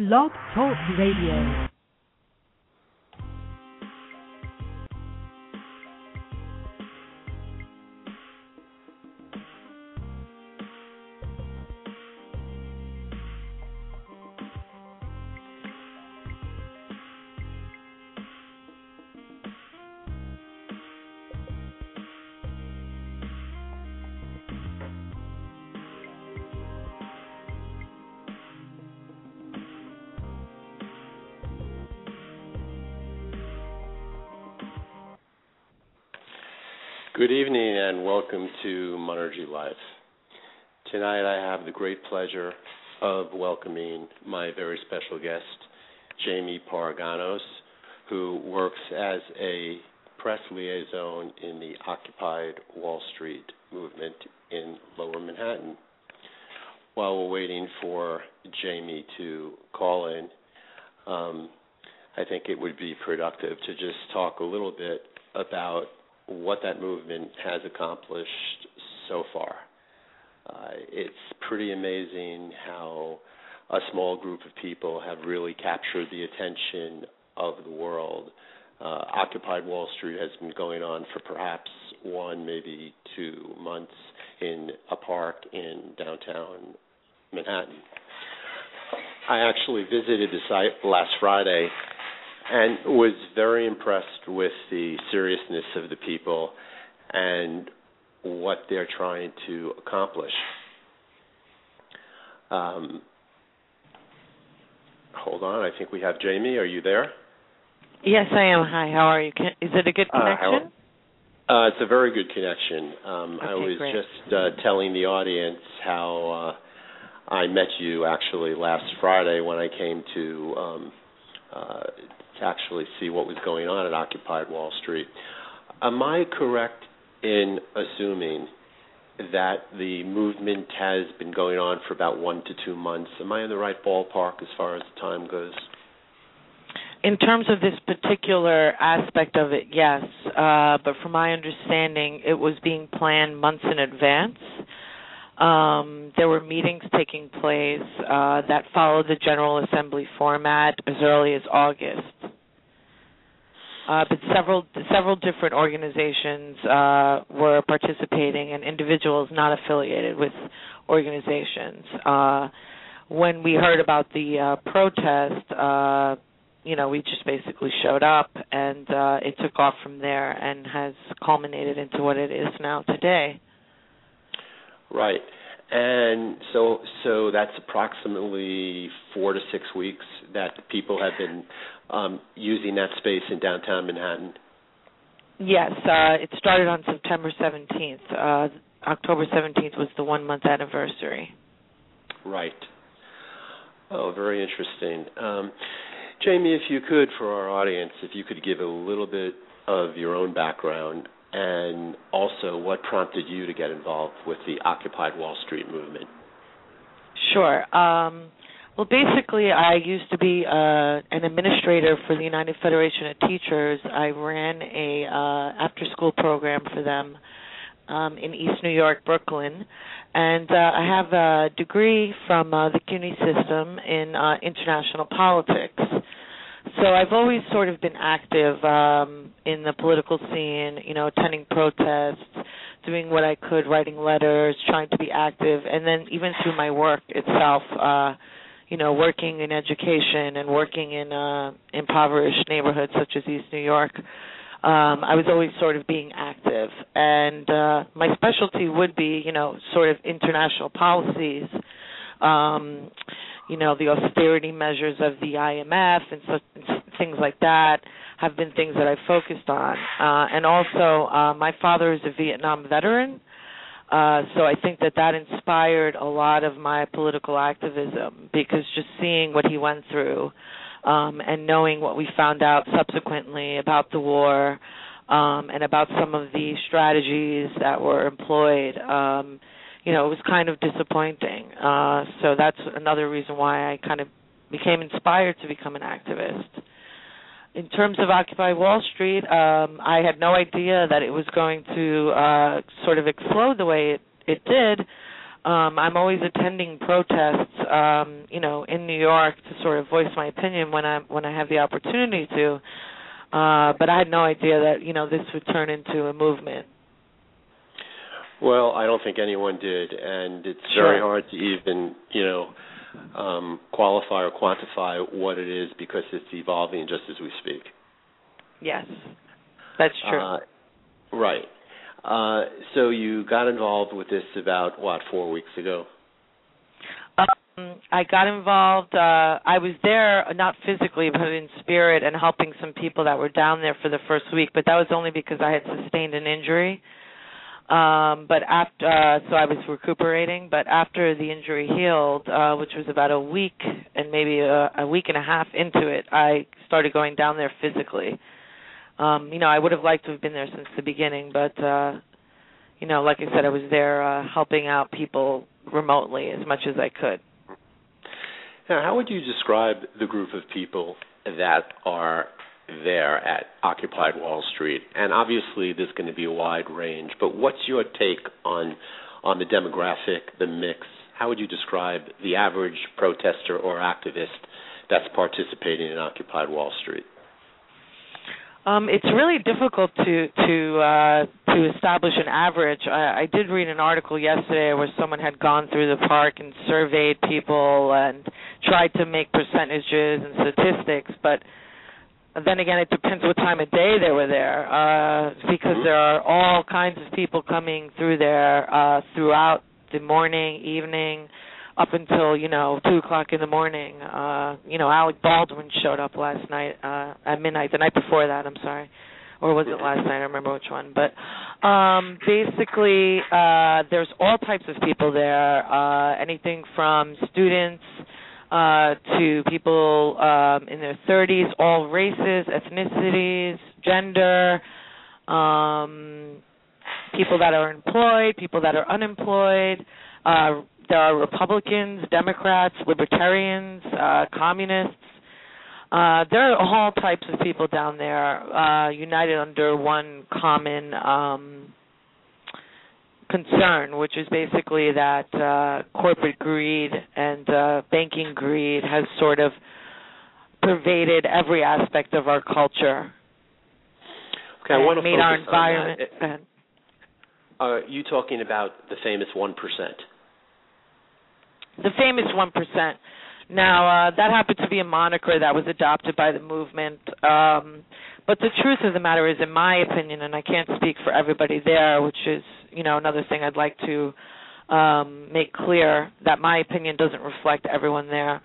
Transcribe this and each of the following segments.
Blog Talk Radio. Good evening and welcome to Monergy Live. Tonight I have the great pleasure of welcoming my very special guest, Jamie Parganos, who works as a press liaison in the Occupied Wall Street movement in Lower Manhattan. While we're waiting for Jamie to call in, um, I think it would be productive to just talk a little bit about what that movement has accomplished so far. Uh, it's pretty amazing how a small group of people have really captured the attention of the world. Uh, Occupied Wall Street has been going on for perhaps one, maybe two months in a park in downtown Manhattan. I actually visited the site last Friday and was very impressed with the seriousness of the people and what they're trying to accomplish. Um, hold on, I think we have Jamie. Are you there? Yes, I am. Hi, how are you? Can, is it a good connection? Uh, uh, it's a very good connection. Um, okay, I was great. just uh, telling the audience how uh, I met you actually last Friday when I came to um, uh, to actually see what was going on at Occupied Wall Street. Am I correct in assuming that the movement has been going on for about one to two months? Am I in the right ballpark as far as the time goes? In terms of this particular aspect of it, yes. Uh, but from my understanding, it was being planned months in advance. Um, there were meetings taking place uh, that followed the General Assembly format as early as August. Uh, but several several different organizations uh, were participating, and individuals not affiliated with organizations. Uh, when we heard about the uh, protest, uh, you know, we just basically showed up, and it took off from there, and has culminated into what it is now today. Right. And so so that's approximately 4 to 6 weeks that people have been um, using that space in downtown Manhattan. Yes, uh, it started on September 17th. Uh, October 17th was the 1 month anniversary. Right. Oh, very interesting. Um, Jamie, if you could, for our audience, if you could give a little bit of your own background and also what prompted you to get involved with the Occupied Wall Street movement. Sure. Um, well, basically, I used to be uh, an administrator for the United Federation of Teachers. I ran a uh, after-school program for them um, in East New York, Brooklyn, and uh, I have a degree from uh, the CUNY system in uh, international politics. So I've always sort of been active um, in the political scene, you know, attending protests, doing what I could, writing letters, trying to be active, and then even through my work itself, uh, you know, working in education and working in uh, impoverished neighborhoods such as East New York. Um, I was always sort of being active, and uh, my specialty would be, you know, sort of international policies. Um, you know the austerity measures of the IMF and such things like that have been things that I've focused on. Uh, and also, uh, my father is a Vietnam veteran, uh, so I think that that inspired a lot of my political activism because just seeing what he went through um, and knowing what we found out subsequently about the war um, and about some of the strategies that were employed. Um, you know, it was kind of disappointing. Uh, so that's another reason why I kind of became inspired to become an activist. In terms of Occupy Wall Street, um, I had no idea that it was going to uh, sort of explode the way it, it did. Um, I'm always attending protests um, you know, in New York to sort of voice my opinion when I when I have the opportunity to. Uh, but I had no idea that you know this would turn into a movement. Well, I don't think anyone did, and it's Sure. very hard to even, you know, um, qualify or quantify what it is because it's evolving just as we speak. Yes, that's true. Uh, right. Uh, so you got involved with this about what four weeks ago? Um, I got involved. Uh, I was there, not physically, but in spirit, and helping some people that were down there for the first week. But that was only because I had sustained an injury. Um, but after, uh, so I was recuperating. But after the injury healed, uh, which was about a week and maybe a, a week and a half into it, I started going down there physically. Um, you know, I would have liked to have been there since the beginning, but uh, you know, like I said, I was there uh, helping out people remotely as much as I could. Now, how would you describe the group of people that are there at Occupied Wall Street? And obviously, there's going to be a wide range. But what's your take on on the demographic, the mix? How would you describe the average protester or activist that's participating in Occupied Wall Street? Um, it's really difficult to to uh, to establish an average. I, I did read an article yesterday where someone had gone through the park and surveyed people and tried to make percentages and statistics, but then again, it depends what time of day they were there, uh, because Mhm. there are all kinds of people coming through there uh, throughout the morning, evening, up until you know two o'clock in the morning. Uh, you know, Alec Baldwin showed up last night uh, at midnight. The night before that, I'm sorry, or was it last night? I don't remember which one. But um, basically, uh, there's all types of people there. Uh, anything from students uh, to people um, in their 30s, all races, ethnicities, gender, um, people that are employed, people that are unemployed. Uh, there are Republicans, Democrats, Libertarians, uh, communists. Uh, there are all types of people down there, uh, united under one common um, concern, which is basically that uh, corporate greed and uh, banking greed has sort of pervaded every aspect of our culture Okay, I want to made focus our on environment. that. Go. Are you talking about the famous one percent? the famous one percent. Now uh, that happened to be a moniker that was adopted by the movement. Um, but the truth of the matter is, in my opinion, and I can't speak for everybody there, which is you know another thing I'd like to um, make clear that my opinion doesn't reflect everyone there.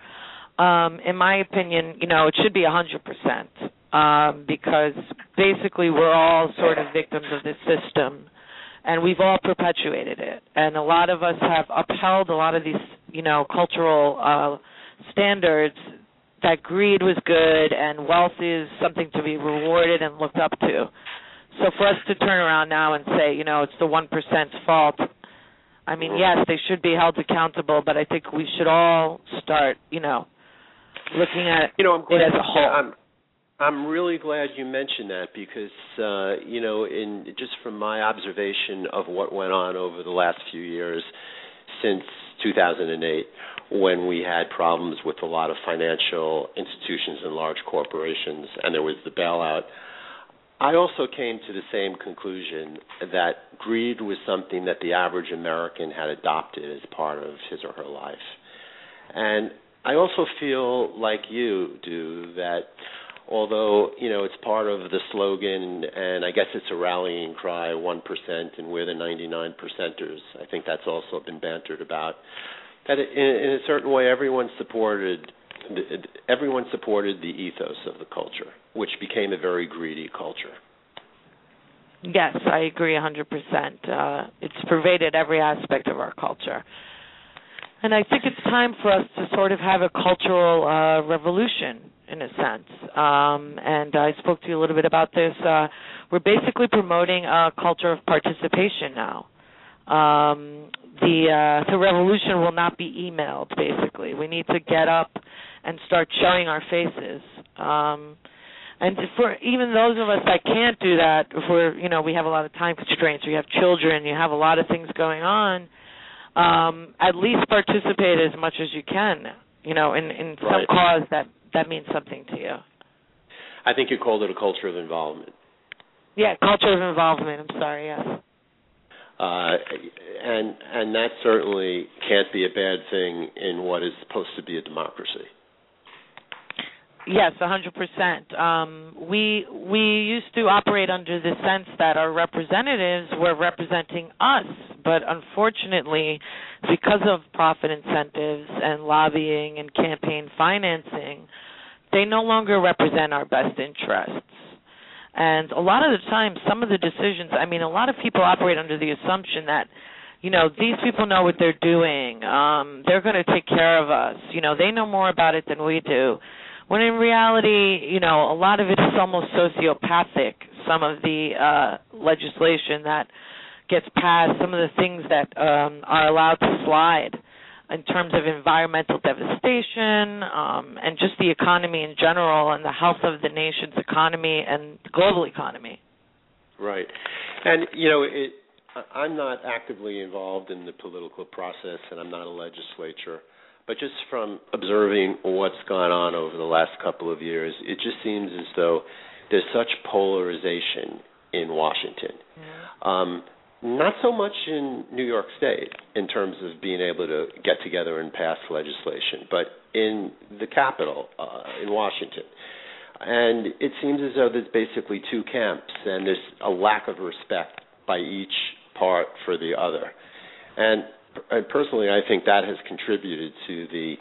Um, in my opinion, you know, it should be a hundred percent um, because basically we're all sort of victims of this system and we've all perpetuated it. And a lot of us have upheld a lot of these, you know, cultural uh, standards that greed was good and wealth is something to be rewarded and looked up to. So for us to turn around now and say, you know, it's the one percent's fault. I mean, yes, they should be held accountable, but I think we should all start, you know, looking at You know, I'm glad it as a whole. I'm I'm really glad you mentioned that because uh, you know, in just from my observation of what went on over the last few years since 2008 when we had problems with a lot of financial institutions and large corporations and there was the bailout I also came to the same conclusion that greed was something that the average American had adopted as part of his or her life. And I also feel like you do that although, you know, it's part of the slogan and I guess it's a rallying cry, 1% and we're the 99 percenters. I think that's also been bantered about. That in, in a certain way everyone supported everyone supported the ethos of the culture, which became a very greedy culture. Yes, I agree 100%. Uh, it's pervaded every aspect of our culture. And I think it's time for us to sort of have a cultural uh, revolution, in a sense. Um, and I spoke to you a little bit about this. Uh, we're basically promoting a culture of participation now. Um, the uh, the revolution will not be emailed. Basically, we need to get up and start showing our faces. Um, and for even those of us that can't do that, if we're you know we have a lot of time constraints, we have children, you have a lot of things going on. um, at least participate as much as you can. You know, in in some Right. cause that that means something to you. I think you called it a culture of involvement. Yeah, culture of involvement. I'm sorry. Yes. Uh, and and that certainly can't be a bad thing in what is supposed to be a democracy. Yes, a hundred percent. Um, we we used to operate under the sense that our representatives were representing us, but unfortunately, because of profit incentives and lobbying and campaign financing, they no longer represent our best interests. And a lot of the time, some of the decisions. I mean, a lot of people operate under the assumption that you know these people know what they're doing um they're going to take care of us you know they know more about it than we do when in reality you know a lot of it is almost sociopathic. Some of the uh legislation that gets passed some of the things that um are allowed to slide in terms of environmental devastation um and just the economy in general and the health of the nation's economy and global economy. Right. And you know, it I'm not actively involved in the political process and I'm not a legislature, but just from observing what's gone on over the last couple of years, it just seems as though there's such polarization in Washington. Um not so much in New York State in terms of being able to get together and pass legislation, but in the capital, uh, in Washington. And it seems as though there's basically two camps, and there's a lack of respect by each part for the other. And, and personally, I think that has contributed to the,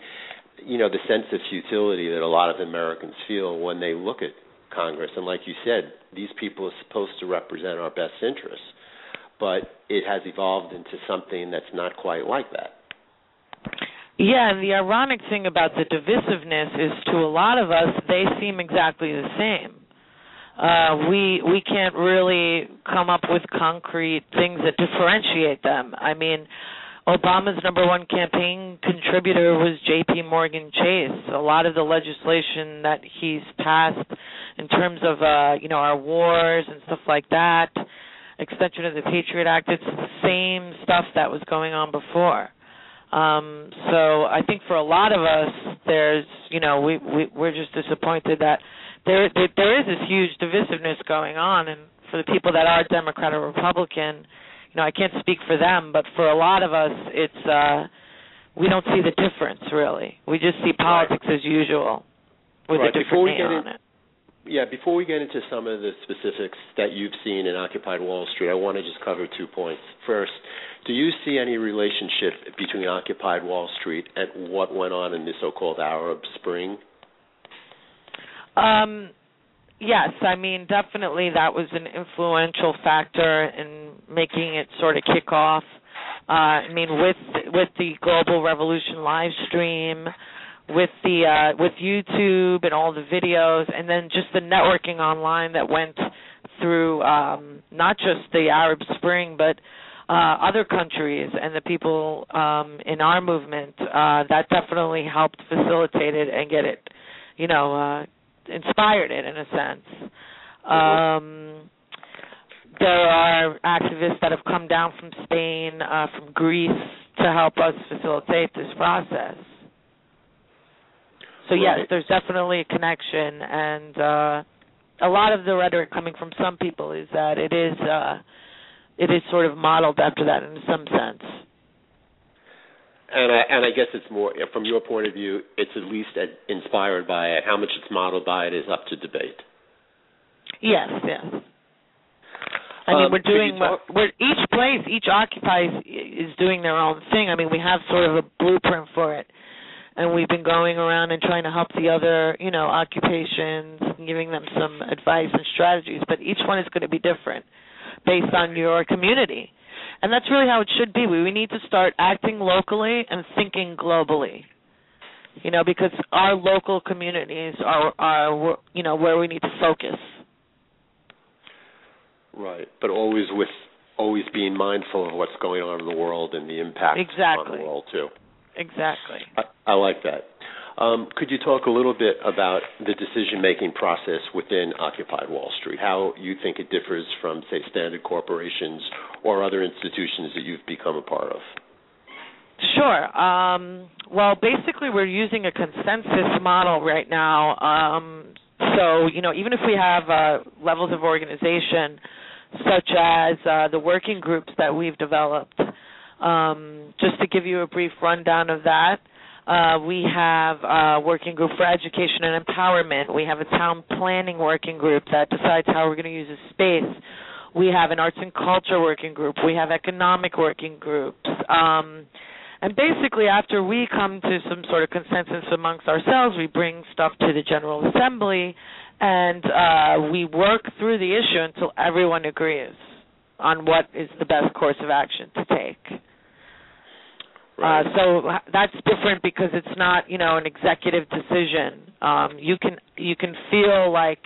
you know, the sense of futility that a lot of Americans feel when they look at Congress. And like you said, these people are supposed to represent our best interests, but it has evolved into something that's not quite like that. Yeah, and the ironic thing about the divisiveness is to a lot of us they seem exactly the same. Uh we we can't really come up with concrete things that differentiate them. I mean, Obama's number one campaign contributor was JP Morgan Chase. A lot of the legislation that he's passed in terms of uh, you know, our wars and stuff like that, extension of the Patriot Act, it's the same stuff that was going on before. Um, so I think for a lot of us, there's, you know, we, we we're just disappointed that there, there there is this huge divisiveness going on, and for the people that are Democrat or Republican, know, I can't speak for them, but for a lot of us, it's uh, we don't see the difference really. We just see politics as usual with Right. a different Before we name get in- it. Yeah, before we get into some of the specifics that you've seen in Occupied Wall Street, I want to just cover two points. First, do you see any relationship between Occupied Wall Street and what went on in the so-called Arab Spring? Um, yes, I mean definitely that was an influential factor in making it sort of kick off. Uh, I mean with with the Global Revolution live stream, with the uh, with YouTube and all the videos, and then just the networking online that went through um, not just the Arab Spring but uh, other countries and the people um, in our movement. Uh, that definitely helped facilitate it and get it, you know. Uh, inspired it in a sense. Um, there are activists that have come down from Spain, uh, from Greece to help us facilitate this process. So yes, Right. there's definitely a connection, and uh, a lot of the rhetoric coming from some people is that it is uh, it is sort of modeled after that in some sense. And I, and I guess it's more from your point of view, it's at least inspired by it. How much it's modeled by it is up to debate. Yes, yes. I mean, Um, we're doing talk- we're each place, each occupies is doing their own thing. I mean, we have sort of a blueprint for it, and we've been going around and trying to help the other, you know, occupations, giving them some advice and strategies. But each one is going to be different based on your community, and that's really how it should be. We we need to start acting locally and thinking globally. You know, because our local communities are are you know where we need to focus. Right. But always with always being mindful of what's going on in the world and the impact on Exactly. the world too. Exactly. I, I like that. Um, could you talk a little bit about the decision-making process within Occupied Wall Street? How you think it differs from, say, standard corporations or other institutions that you've become a part of? Sure. Um, well, basically, we're using a consensus model right now. Um, so, you know, even if we have uh, levels of organization, such as uh, the working groups that we've developed, um, just to give you a brief rundown of that, uh, we have a working group for education and empowerment. We have a town planning working group that decides how we're going to use a space. We have an arts and culture working group. We have economic working groups. Um, and basically, after we come to some sort of consensus amongst ourselves, we bring stuff to the General Assembly and uh, we work through the issue until everyone agrees on what is the best course of action to take. Right. Uh, so that's different because it's not, you know, an executive decision. Um, you can you can feel like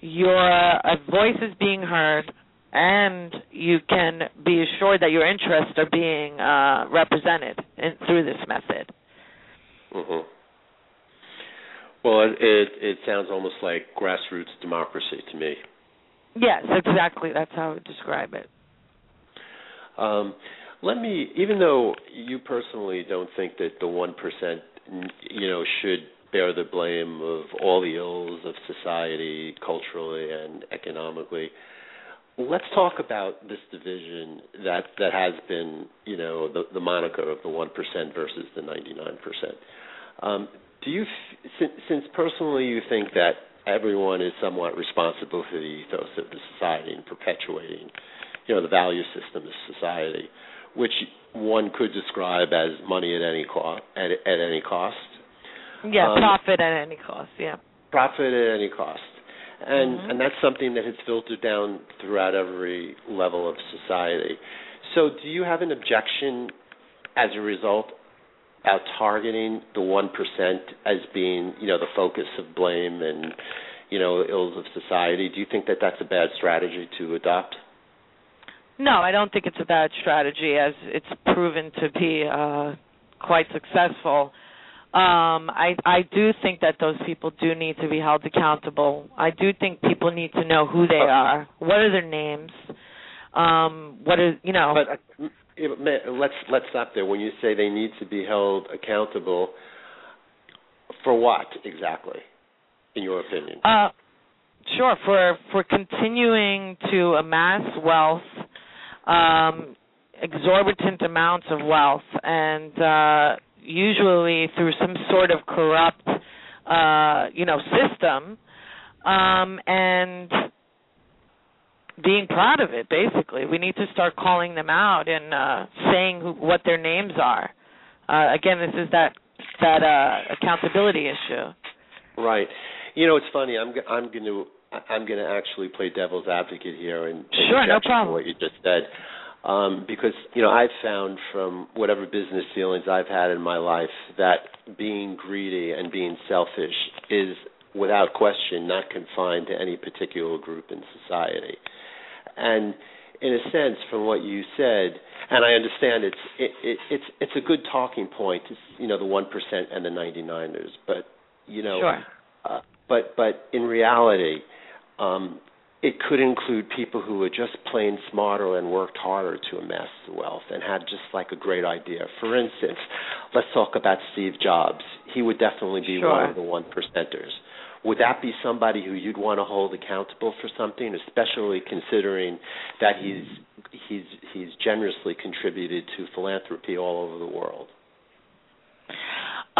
your a voice is being heard, and you can be assured that your interests are being uh, represented in, through this method. Mm-hmm. Well, it, it it sounds almost like grassroots democracy to me. Yes, exactly. That's how I would describe it. Um, let me, even though you personally don't think that the one percent, you know, should bear the blame of all the ills of society, culturally and economically. Let's talk about this division that that has been, you know, the, the moniker of the one percent versus the ninety nine percent. Um, do you, since, since personally you think that everyone is somewhat responsible for the ethos of the society and perpetuating, you know, the value system of society, which one could describe as money at any cost, at, at any cost. Yeah, Um, profit at any cost. Yeah. Profit at any cost. And Mhm. and that's something that has filtered down throughout every level of society. So do you have an objection as a result about targeting the one percent as being, you know, the focus of blame and, you know, ills of society? Do you think that that's a bad strategy to adopt? No, I don't think it's a bad strategy, as it's proven to be uh, quite successful. Um, I I do think that those people do need to be held accountable. I do think people need to know who they are. What are their names? Um, what is you know? But uh, let's let's stop there. When you say they need to be held accountable, for what exactly, in your opinion? Uh, sure. For for continuing to amass wealth, um, exorbitant amounts of wealth, and uh, usually through some sort of corrupt, uh, you know, system, um, and being proud of it. Basically, we need to start calling them out and uh, saying who, what their names are. Uh, again, this is that that uh, accountability issue. Right. You know, it's funny. I'm I'm going to I'm going to actually play devil's advocate here and Sure, no problem. what you just said, um, because you know I've found from whatever business dealings I've had in my life that being greedy and being selfish is without question not confined to any particular group in society, and in a sense, from what you said, and I understand it's it, it, it's it's a good talking point. It's, you know, the one percent and the ninety niners, but you know. Sure. Uh, but but in reality, um, it could include people who are just plain smarter and worked harder to amass the wealth and had just like a great idea. For instance, let's talk about Steve Jobs. He would definitely be Sure. one of the one percenters. Would that be somebody who you'd want to hold accountable for something, especially considering that he's he's he's generously contributed to philanthropy all over the world?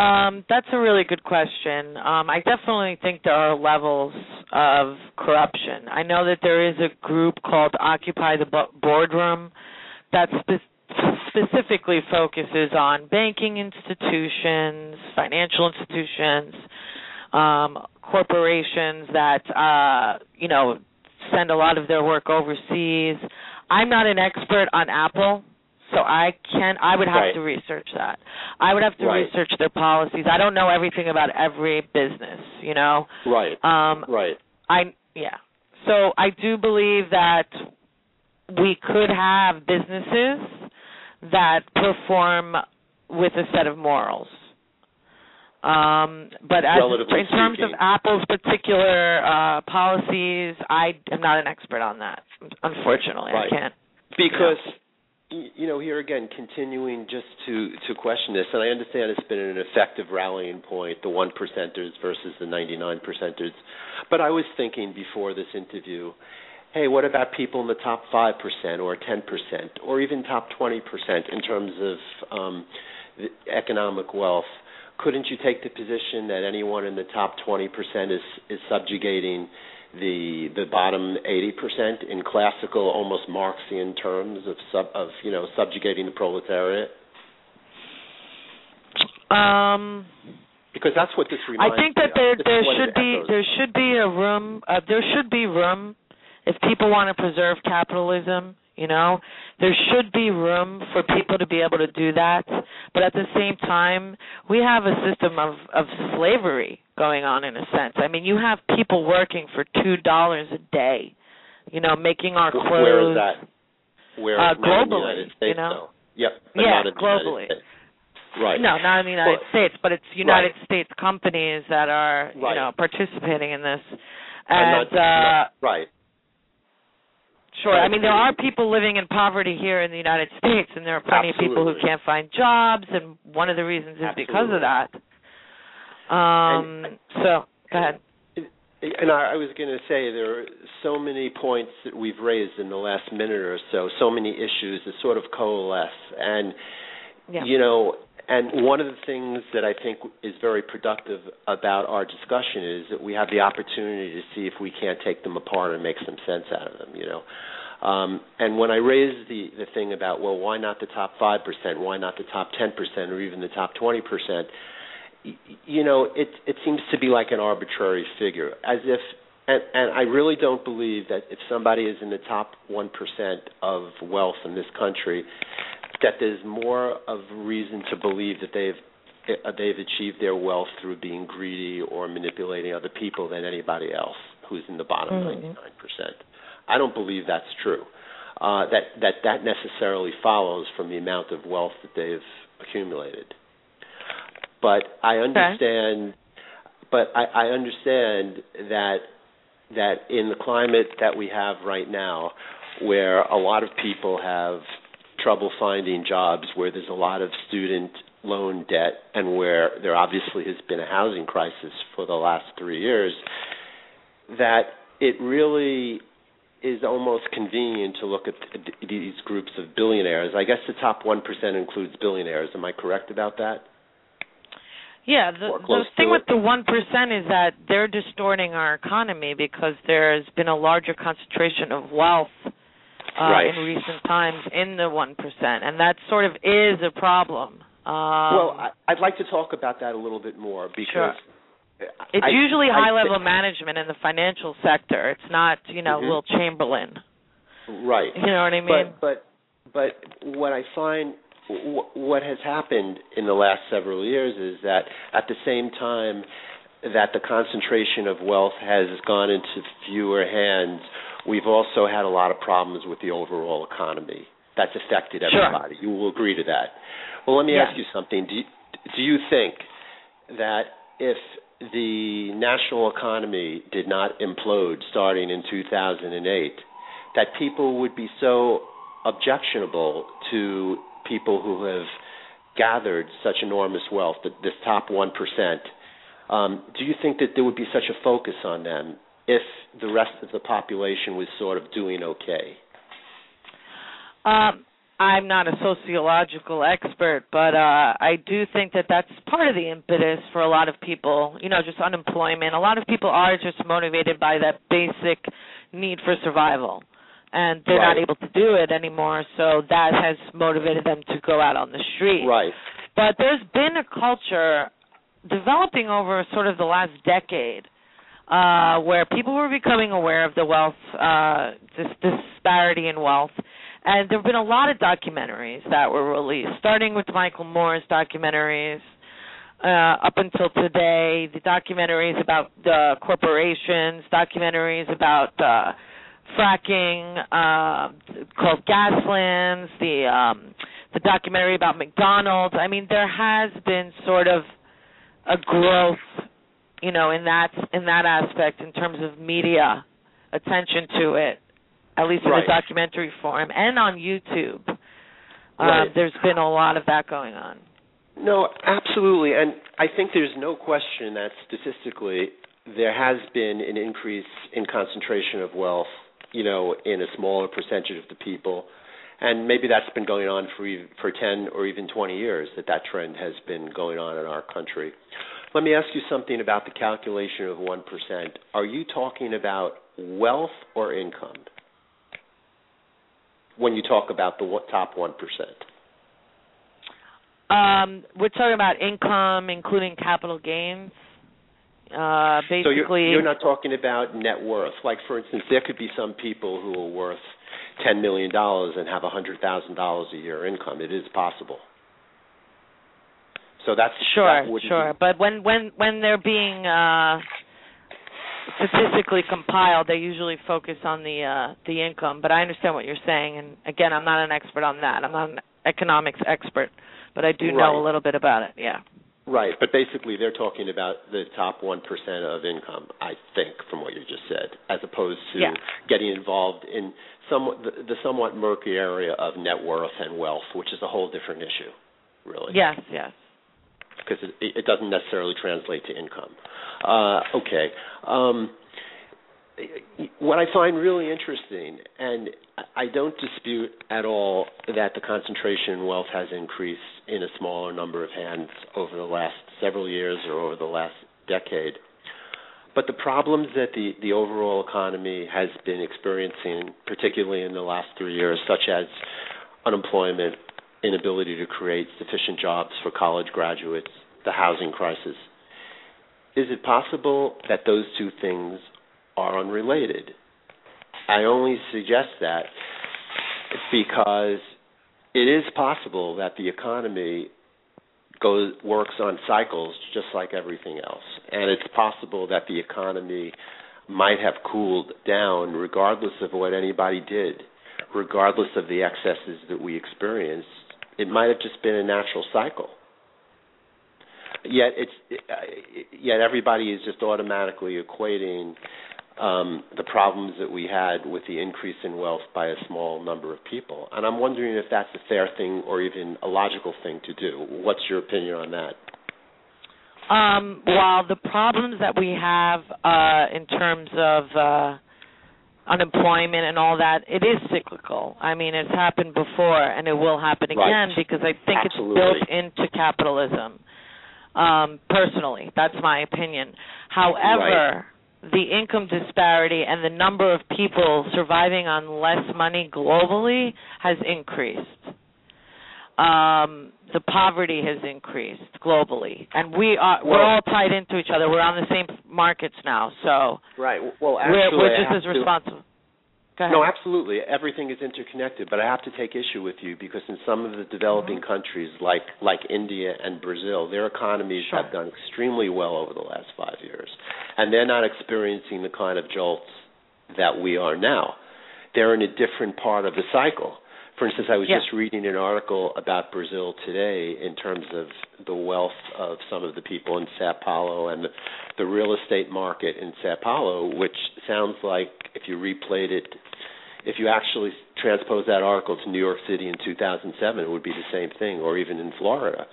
Um, that's a really good question. Um, I definitely think there are levels of corruption. I know that there is a group called Occupy the Boardroom that spe- specifically focuses on banking institutions, financial institutions, um, corporations that uh, you know send a lot of their work overseas. I'm not an expert on Apple, so I can I would have Right. to research that. I would have to Right. research their policies. I don't know everything about every business, you know. Right. Um Right. I yeah. So I do believe that we could have businesses that perform with a set of morals. Um, but as in terms of. Apple's particular uh, policies, I am not an expert on that. Unfortunately, Right. I can't. because you know, here again, continuing just to to question this, and I understand it's been an effective rallying point, the one percenters versus the ninety nine percenters. But I was thinking before this interview, hey, what about people in the top five percent or ten percent or even top twenty percent in terms of um, economic wealth? Couldn't you take the position that anyone in the top twenty percent is is subjugating the the bottom 80% in classical almost marxian terms of sub of you know subjugating the proletariat um because that's what this reminds me. I think that there there should be there should be a room uh, there should be room if people want to preserve capitalism you know there should be room for people to be able to do that but at the same time we have a system of of slavery going on in a sense i mean you have people working for two dollars a day you know making our clothes where is that where uh, globally States, you know though. yep yeah globally Right. No, not in the United States, but it's United right. States companies that are, right. you know, participating in this. And, and uh right. Sure. I mean, there are people living in poverty here in the United States, and there are plenty Absolutely. of people who can't find jobs, and one of the reasons is Absolutely. because of that. Um. And, so, go ahead. And I, I was going to say there are so many points that we've raised in the last minute or so, so many issues that sort of coalesce, and yeah. you know, and one of the things that I think is very productive about our discussion is that we have the opportunity to see if we can't take them apart and make some sense out of them. You know, um, and when I raised the the thing about well, why not the top five percent? Why not the top ten percent or even the top twenty percent? You know, it it seems to be like an arbitrary figure, as if and, and I really don't believe that if somebody is in the top one percent of wealth in this country, that there's more of reason to believe that they've uh, they've achieved their wealth through being greedy or manipulating other people than anybody else who's in the bottom mm-hmm. 99%. I don't believe that's true. Uh, that that that necessarily follows from the amount of wealth that they've accumulated. But I understand. Okay. But I, I understand that that in the climate that we have right now, where a lot of people have trouble finding jobs, where there's a lot of student loan debt, and where there obviously has been a housing crisis for the last three years, that it really is almost convenient to look at these groups of billionaires. I guess the top 1% includes billionaires. Am I correct about that? Yeah, the, the thing with the one percent is that they're distorting our economy because there's been a larger concentration of wealth uh, right. in recent times in the one percent, and that sort of is a problem. Um, well, I, would like to talk about that a little bit more because sure. it's I, usually I, high level management in the financial sector. It's not, you know, mm-hmm. Will Chamberlain. Right. You know what I mean? But but but what I find w- what has happened in the last several years is that at the same time that the concentration of wealth has gone into fewer hands, we've also had a lot of problems with the overall economy. That's affected everybody. Sure. You will agree to that. Well, let me yes. ask you something. Do you, do you think that if the national economy did not implode starting in 2008, that people would be so objectionable to people who have gathered such enormous wealth, that this top 1%, um, do you think that there would be such a focus on them if the rest of the population was sort of doing okay? Um, I'm not a sociological expert, but uh, I do think that that's part of the impetus for a lot of people. You know, just unemployment. A lot of people are just motivated by that basic need for survival and they're right. not able to do it anymore so that has motivated them to go out on the street right but there's been a culture developing over sort of the last decade uh where people were becoming aware of the wealth uh this disparity in wealth and there've been a lot of documentaries that were released starting with Michael Moore's documentaries uh, up until today, the documentaries about the corporations, documentaries about uh, fracking uh, called Gaslands, the um, the documentary about McDonald's. I mean, there has been sort of a growth, you know, in that in that aspect in terms of media attention to it, at least in right. a documentary form and on YouTube. Right. Um, there's been a lot of that going on. No, absolutely. And I think there's no question that statistically there has been an increase in concentration of wealth, you know, in a smaller percentage of the people. And maybe that's been going on for for 10 or even 20 years that that trend has been going on in our country. Let me ask you something about the calculation of 1%. Are you talking about wealth or income? When you talk about the top 1%. Um, we're talking about income, including capital gains. Uh, basically, so you're, you're not talking about net worth. Like, for instance, there could be some people who are worth ten million dollars and have a hundred thousand dollars a year income. It is possible. So that's sure, that sure. Be... But when when when they're being uh, statistically compiled, they usually focus on the uh, the income. But I understand what you're saying, and again, I'm not an expert on that. I'm not an economics expert but I do right. know a little bit about it. Yeah. Right, but basically they're talking about the top one percent of income, I think, from what you just said, as opposed to yeah. getting involved in some the, the somewhat murky area of net worth and wealth, which is a whole different issue, really. Yes, yes. Because it, it doesn't necessarily translate to income. Uh, okay. Um, what I find really interesting, and I don't dispute at all that the concentration in wealth has increased in a smaller number of hands over the last several years or over the last decade. But the problems that the, the overall economy has been experiencing, particularly in the last three years, such as unemployment, inability to create sufficient jobs for college graduates, the housing crisis, is it possible that those two things are unrelated. I only suggest that because it is possible that the economy goes works on cycles just like everything else, and it's possible that the economy might have cooled down regardless of what anybody did, regardless of the excesses that we experienced. It might have just been a natural cycle. Yet it's yet everybody is just automatically equating um, the problems that we had with the increase in wealth by a small number of people. And I'm wondering if that's a fair thing or even a logical thing to do. What's your opinion on that? Um, while the problems that we have uh, in terms of uh, unemployment and all that, it is cyclical. I mean, it's happened before and it will happen again right. because I think Absolutely. it's built into capitalism. Um, personally, that's my opinion. However, right the income disparity and the number of people surviving on less money globally has increased. Um, the poverty has increased globally, and we are we're all tied into each other. We're on the same markets now, so right. Well, actually, we're, we're just as to, responsible. No, absolutely. Everything is interconnected, but I have to take issue with you because in some of the developing mm-hmm. countries like like India and Brazil, their economies sure. have done extremely well over the last 5 years. And they're not experiencing the kind of jolts that we are now. They're in a different part of the cycle. For instance, I was yeah. just reading an article about Brazil today in terms of the wealth of some of the people in Sao Paulo and the, the real estate market in Sao Paulo, which sounds like if you replayed it if you actually transpose that article to New York City in 2007, it would be the same thing, or even in Florida.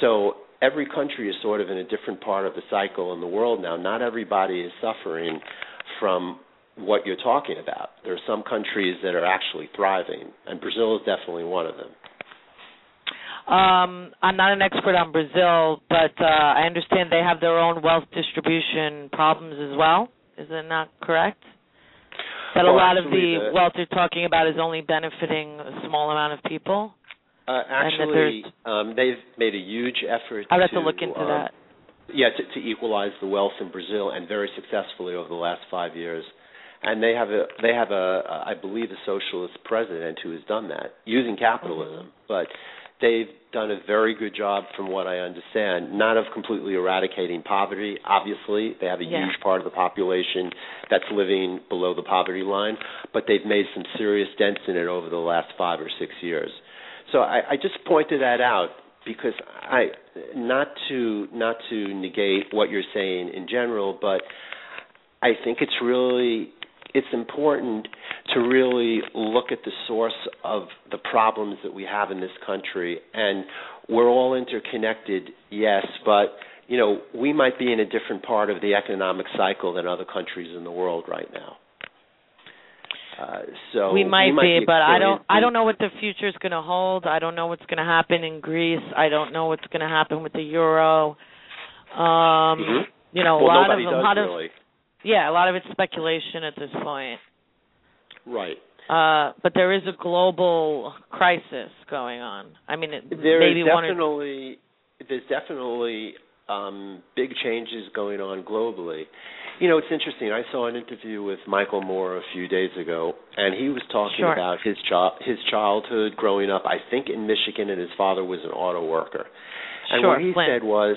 So every country is sort of in a different part of the cycle in the world now. Not everybody is suffering from what you're talking about. There are some countries that are actually thriving, and Brazil is definitely one of them. Um, I'm not an expert on Brazil, but uh, I understand they have their own wealth distribution problems as well. Is that not correct? That well, a lot of the, the, wealth you're talking about is only benefiting a small amount of people. Uh, actually, um, they've made a huge effort. I'd have to, to look into um, that. Yeah, to, to equalize the wealth in Brazil, and very successfully over the last five years. And they have a, they have a, I believe, a socialist president who has done that using capitalism. Mm-hmm. But they've done a very good job, from what I understand, not of completely eradicating poverty. Obviously, they have a yeah. huge part of the population that's living below the poverty line, but they've made some serious dents in it over the last five or six years. So I, I just pointed that out because I not to not to negate what you're saying in general, but I think it's really it's important to really look at the source of the problems that we have in this country. And we're all interconnected, yes, but you know we might be in a different part of the economic cycle than other countries in the world right now. Uh, so we might, we might be, be, but I don't. I don't know what the future is going to hold. I don't know what's going to happen in Greece. I don't know what's going to happen with the euro. Um, Mhm. You know, a lot of a does lot of really. Yeah, a lot of it's speculation at this point. Right. Uh, but there is a global crisis going on. I mean, it, There maybe is one or definitely there's definitely um, big changes going on globally. You know, it's interesting. I saw an interview with Michael Moore a few days ago, and he was talking Sure. about his child his childhood growing up. I think in Michigan, and his father was an auto worker. And Sure, what he Flint. said was,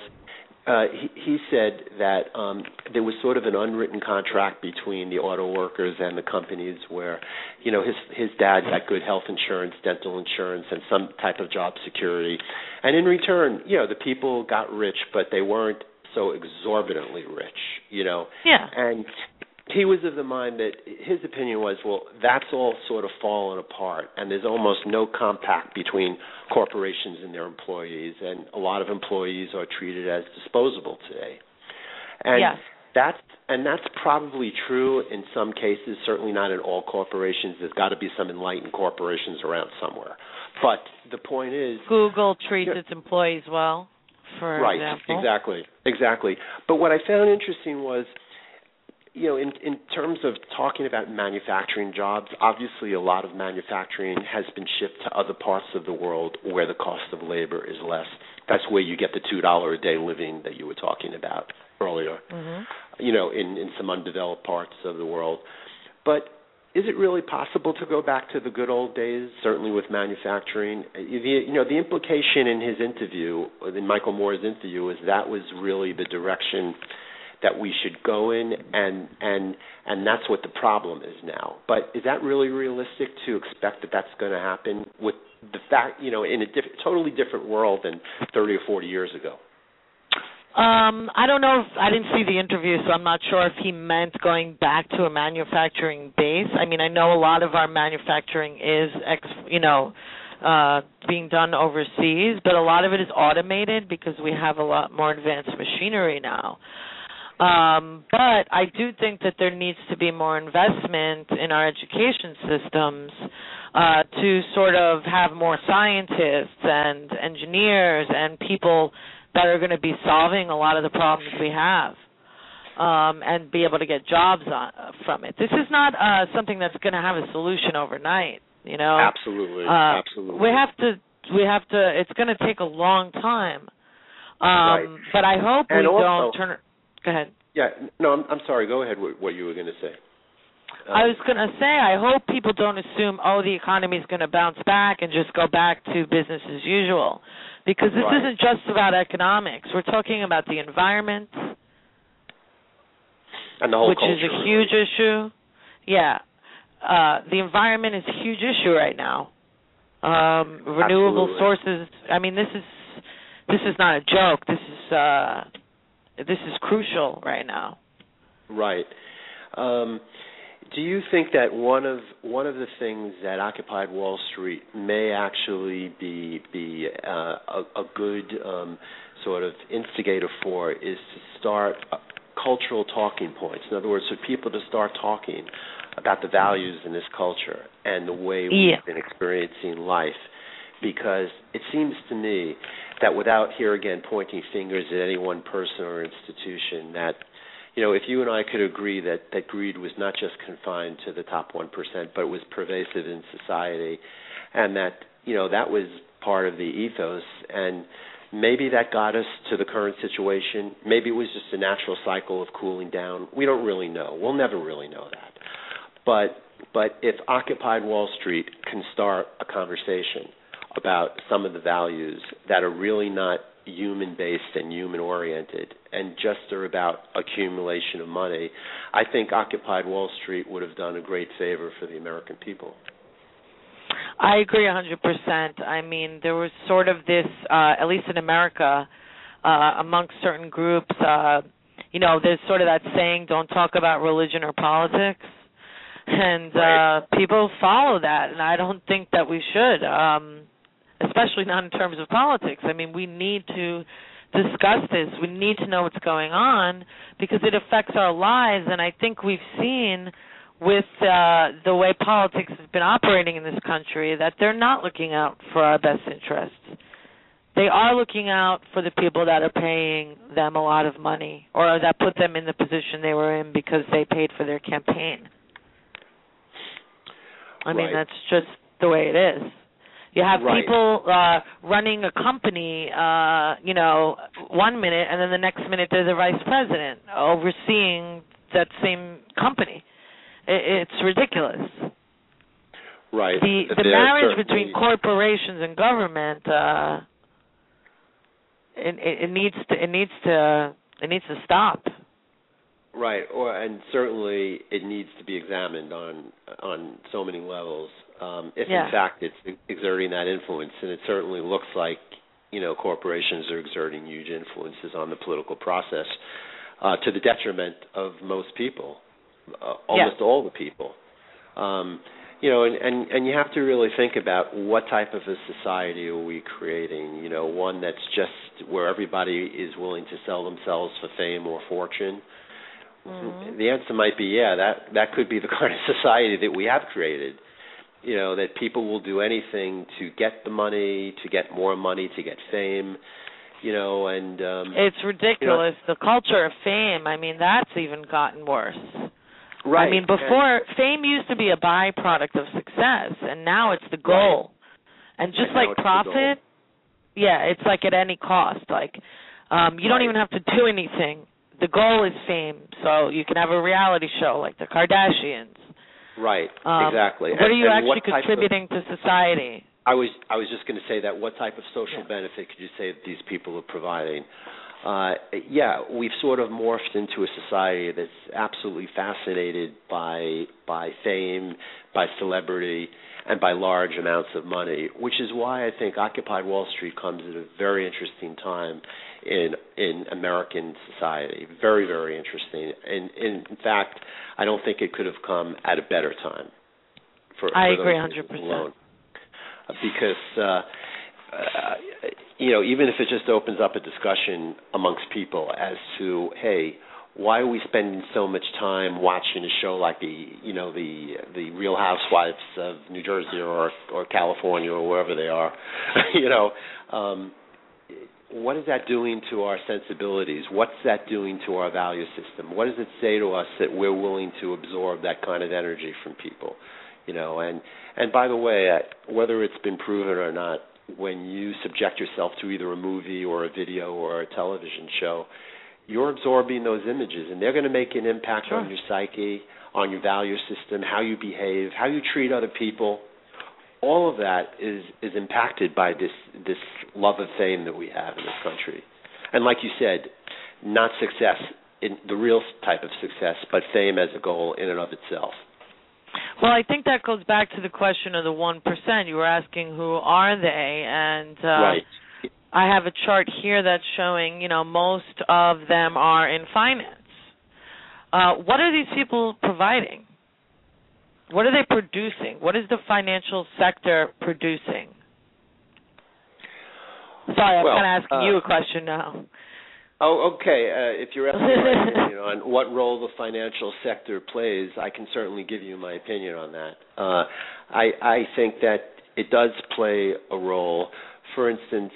uh, he, he said that um, there was sort of an unwritten contract between the auto workers and the companies, where, you know, his his dad got good health insurance, dental insurance, and some type of job security, and in return, you know, the people got rich, but they weren't so exorbitantly rich, you know. yeah. And he was of the mind that his opinion was, well, that's all sort of fallen apart, and there's almost no compact between corporations and their employees, and a lot of employees are treated as disposable today. And Yes. that's and that's probably true in some cases, certainly not in all corporations. There's got to be some enlightened corporations around somewhere. But the point is, Google treats its employees well, for right example. exactly exactly but what i found interesting was you know in in terms of talking about manufacturing jobs obviously a lot of manufacturing has been shipped to other parts of the world where the cost of labor is less that's where you get the two dollar a day living that you were talking about earlier hmm you know, in, in some undeveloped parts of the world. But is it really possible to go back to the good old days, certainly with manufacturing? You know, the implication in his interview, in Michael Moore's interview, is that was really the direction that we should go in, and and and that's what the problem is now. But is that really realistic to expect that that's going to happen with the fact, you know, in a diff- totally different world than 30 or 40 years ago? Um, I don't know if I didn't see the interview, so I'm not sure if he meant going back to a manufacturing base. I mean, I know a lot of our manufacturing is ex, you know, uh being done overseas, but a lot of it is automated because we have a lot more advanced machinery now. Um, but I do think that there needs to be more investment in our education systems uh, to sort of have more scientists and engineers and people that are going to be solving a lot of the problems we have um, and be able to get jobs on, from it. This is not uh, something that's going to have a solution overnight. You know, Absolutely, uh, absolutely. we have to. We have to. It's going to take a long time. Um, Right. But I hope And we also- don't turn. Go ahead. Yeah, no, I'm, I'm sorry. Go ahead. What, what you were going to say? I Um, was going to say, I hope people don't assume, oh, the economy is going to bounce back and just go back to business as usual. Because this Right. isn't just about economics. We're talking about the environment, and the whole which is culture, a huge issue. Yeah. Uh, the environment is a huge issue right now. Um, renewable Absolutely. sources. I mean, this is this is not a joke. This is uh, this is crucial right now. Right. Um, do you think that one of one of the things that occupied Wall Street may actually be be uh, a, a good um, sort of instigator for is to start uh, cultural talking points. In other words, for people to start talking about the values in this culture and the way we've Yeah. been experiencing life. Because it seems to me that without here again pointing fingers at any one person or institution, that you know, if you and I could agree that that greed was not just confined to the top 1%, but was pervasive in society and that, you know, that was part of the ethos and maybe that got us to the current situation. Maybe it was just a natural cycle of cooling down. We don't really know. We'll never really know that. But but if occupied Wall Street can start a conversation about some of the values that are really not human based and human oriented and just are about accumulation of money, I think Occupied Wall Street would have done a great favor for the American people. I agree a 100%. I mean, there was sort of this, uh, at least in America, uh, amongst certain groups, uh, you know, there's sort of that saying, don't talk about religion or politics. and right. uh people follow that and I don't think that we should um especially not in terms of politics. I mean, we need to discuss this. We need to know what's going on because it affects our lives and I think we've seen with uh the way politics has been operating in this country that they're not looking out for our best interests. They are looking out for the people that are paying them a lot of money or that put them in the position they were in because they paid for their campaign. I mean, that's just the way it is. You have Right. people uh running a company uh you know one minute and then the next minute they're the vice president overseeing that same company it, it's ridiculous right. the the marriage between corporations and government uh it, it it needs to it needs to it needs to stop Right, or and certainly it needs to be examined on on so many levels. Um, if Yeah. in fact it's exerting that influence, and it certainly looks like you know corporations are exerting huge influences on the political process uh, to the detriment of most people, uh, almost all the people. Um, you know, and, and and you have to really think about what type of a society are we creating? You know, one that's just where everybody is willing to sell themselves for fame or fortune. Mhm. The answer might be yeah, that that could be the kind of society that we have created. You know, that people will do anything to get the money, to get more money, to get fame. You know, and um it's ridiculous. the culture of fame i mean that's even gotten worse. Right. i mean and- before fame used to be a byproduct of success and now it's the goal. And just And like profit yeah it's like at any cost like um you don't even have to do anything. The goal is fame so you can have a reality show like the kardashians right, um, exactly. what And- are you actually type of- contributing to society I was I was just going to say that. What type of social Yeah. benefit could you say that these people are providing? Uh, yeah, we've sort of morphed into a society that's absolutely fascinated by by fame, by celebrity, and by large amounts of money. Which is why I think Occupy Wall Street comes at a very interesting time in in American society. Very very interesting. And, and in fact, I don't think it could have come at a better time. For, I for agree 100%. alone because uh, uh, you know even if it just opens up a discussion amongst people as to hey why are we spending so much time watching a show like the you know the the Real Housewives of New Jersey or or California or wherever they are you know um what is that doing to our sensibilities? What's that doing to our value system? What does it say to us that we're willing to absorb that kind of energy from people you know? And and by the way uh, whether it's been proven or not when you subject yourself to either a movie or a video or a television show you're absorbing those images and they're going to make an impact Sure. on your psyche on your value system how you behave how you treat other people. All of that is is impacted by this this love of fame that we have in this country. And like you said not success in the real type of success but fame as a goal in and of itself Well, I think that goes back to the question of the one percent. You were asking who are they, and uh, right I have a chart here that's showing, you know, most of them are in finance. Uh, what are these people providing? What are they producing? What is the financial sector producing? Sorry, I'm Well, kind of asking uh, you a question now. Oh, okay. Uh, if you're asking my opinion on what role the financial sector plays, I can certainly give you my opinion on that. Uh, I, I think that it does play a role. For instance,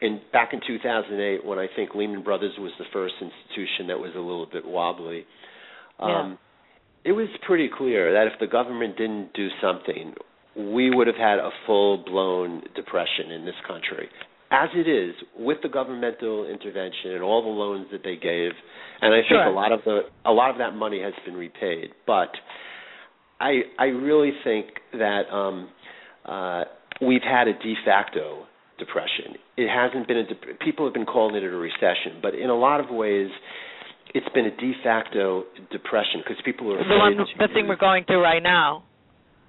in back in 2008, when I think Lehman Brothers was the first institution that was a little bit wobbly, um, it was pretty clear that if the government didn't do something, we would have had a full-blown depression in this country as it is with the governmental intervention and all the loans that they gave and i think a lot of the a lot of that money has been repaid. But i i really think that um uh we've had a de facto depression. It hasn't been a dep- people have been calling it a recession but in a lot of ways it's been a de facto depression because people are The one, afraid the thing we're going through right now,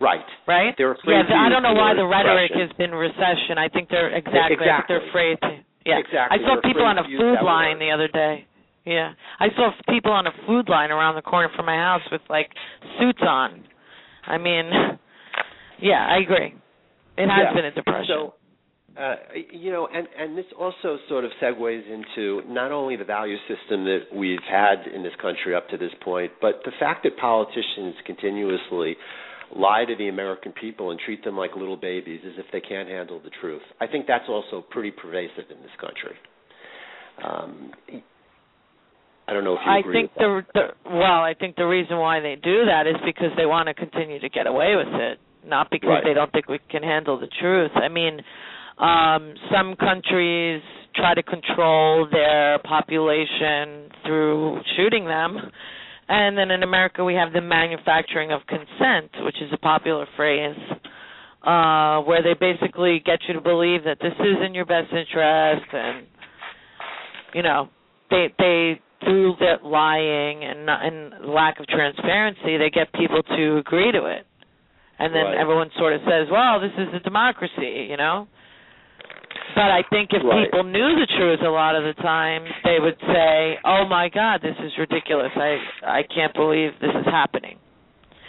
right right? They're afraid yeah, to I don't know why the rhetoric depression. has been recession. I think they're exactly. I think they're afraid to. Yeah, Exactly. I saw They're people on a food line word. the other day. Yeah, I saw people on a food line around the corner from my house with like suits on. I mean, yeah, I agree. It has Yeah. been a depression. So, uh, you know, and and this also sort of segues into not only the value system that we've had in this country up to this point, but the fact that politicians continuously lie to the American people and treat them like little babies as if they can't handle the truth. I think that's also pretty pervasive in this country. Um, I don't know if you agree. I think with that. the, the well, I think the reason why they do that is because they want to continue to get away with it, not because Right. they don't think we can handle the truth. I mean, um some countries try to control their population through shooting them. And then in America we have the manufacturing of consent, which is a popular phrase. Uh where they basically get you to believe that this is in your best interest and you know, they they through that lying and not- and lack of transparency, they get people to agree to it, and then Right. everyone sort of says, "Well, this is a democracy," you know. But I think if Right. people knew the truth, a lot of the time they would say, "Oh my God, this is ridiculous! I I can't believe this is happening."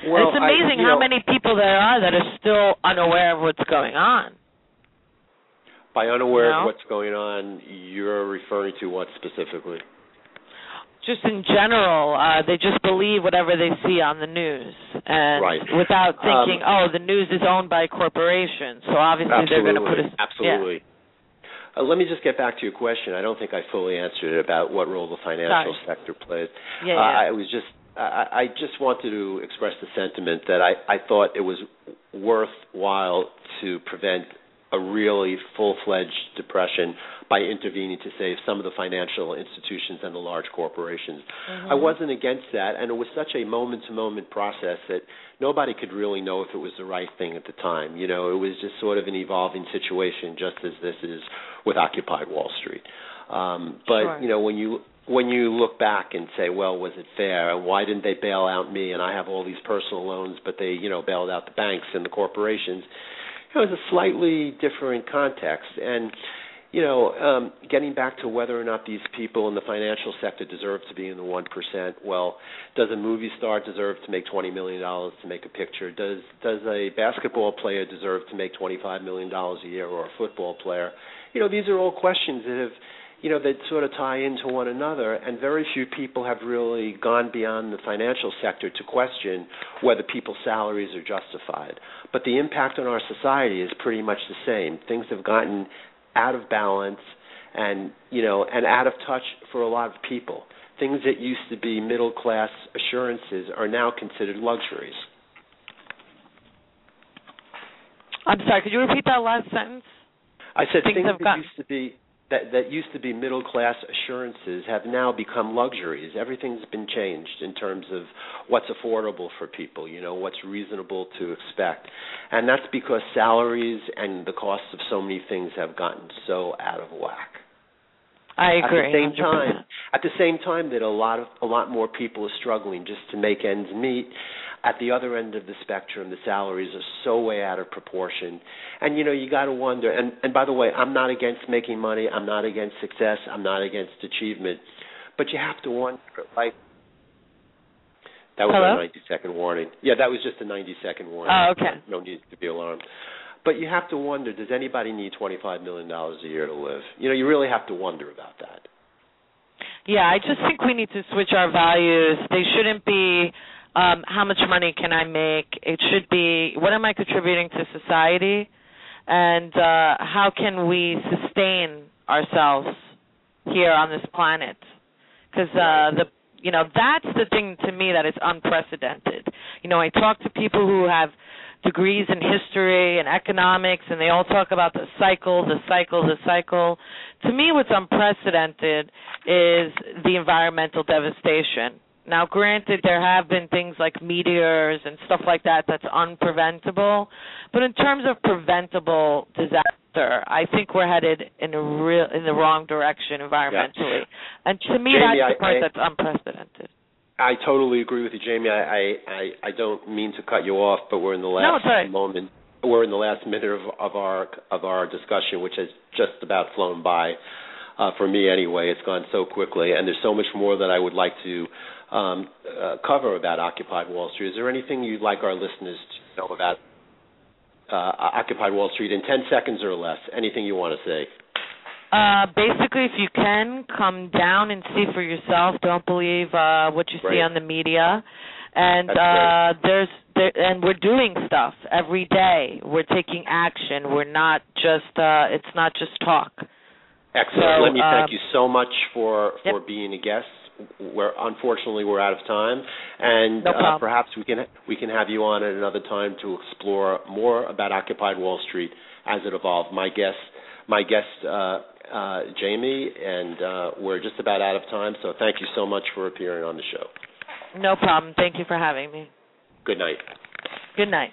Well, it's amazing you how know, many people there are that are still unaware of what's going on. By unaware No. of what's going on, you're referring to what specifically? just in general, uh, they just believe whatever they see on the news, and Right. without thinking, Um, oh, the news is owned by corporations, so obviously they're going to put a absolutely. Uh, let me just get back to your question. I don't think I fully answered it about what role the financial Sorry. sector plays. Yeah, Uh, yeah. I was just I, I just wanted to express the sentiment that I, I thought it was worthwhile to prevent a really full-fledged depression by intervening to save some of the financial institutions and the large corporations. Mm-hmm. I wasn't against that, and it was such a moment-to-moment process that nobody could really know if it was the right thing at the time. You know, it was just sort of an evolving situation, just as this is with Occupy Wall Street. Um, but Sure. you know, when you when you look back and say, well, was it fair? And why didn't they bail out me? And I have all these personal loans, but they, you know, bailed out the banks and the corporations. It was a slightly different context. And, you know, um, getting back to whether or not these people in the financial sector deserve to be in the 1%, well, does a movie star deserve to make $20 million to make a picture? Does, does a basketball player deserve to make $25 million a year or a football player? You know, these are all questions that have you know that sort of tie into one another and very few people have really gone beyond the financial sector to question whether people's salaries are justified. But the impact on our society is pretty much the same. Things have gotten out of balance and you know and out of touch for a lot of people. Things that used to be middle class assurances are now considered luxuries. I'm sorry, could you repeat that last sentence? I said Things things, have that gotten- used to be that that used to be middle class assurances have now become luxuries. Everything's been changed in terms of what's affordable for people, you know, what's reasonable to expect. And that's because salaries and the costs of so many things have gotten so out of whack. I agree. At the same 100%. time, at the same time that a lot of a lot more people are struggling just to make ends meet. At the other end of the spectrum, the salaries are so way out of proportion, and you know you got to wonder. And and by the way, I'm not against making money. I'm not against success. I'm not against achievement, but you have to wonder. Like that was Hello? a 90 second warning. Yeah, that was just a 90 second warning. Oh, okay. No need to be alarmed. But you have to wonder: Does anybody need 25 million dollars a year to live? You know, you really have to wonder about that. Yeah, I just think we need to switch our values. They shouldn't be um how much money can I make? It should be what am I contributing to society and uh how can we sustain ourselves here on this planet? Cuz uh the you know, that's the thing to me that is unprecedented. You know, I talk to people who have degrees in history and economics and they all talk about the cycle, the cycle, the cycle. To me what's unprecedented is the environmental devastation. Now granted there have been things like meteors and stuff like that that's unpreventable, but in terms of preventable disaster, I think we're headed in a real in the wrong direction environmentally. And to me Jamie, that's the part I- that's unprecedented. I totally agree with you, Jamie. I, I, I, don't mean to cut you off, but we're in the last right. moment. We're in the last minute of, of our of our discussion, which has just about flown by. Uh, for me, anyway, it's gone so quickly, and there's so much more that I would like to um, uh, cover about Occupy Wall Street. Is there anything you'd like our listeners to know about uh, Occupy Wall Street in 10 seconds or less? Anything you want to say? Uh, basically, if you can, come down and see for yourself. Don't believe uh, what you Right. see on the media. And That's uh, there's there, and we're doing stuff every day. We're taking action. We're not just uh, it's not just talk. Excellent. So, Let me um, thank you so much for for Yep. being a guest. We're unfortunately we're out of time, and No uh, perhaps we can we can have you on at another time to explore more about Occupied Wall Street as it evolved. My guest, my guest, uh, uh, Jamie, and uh, we're just about out of time. So thank you so much for appearing on the show. No problem. Thank you for having me. Good night. Good night.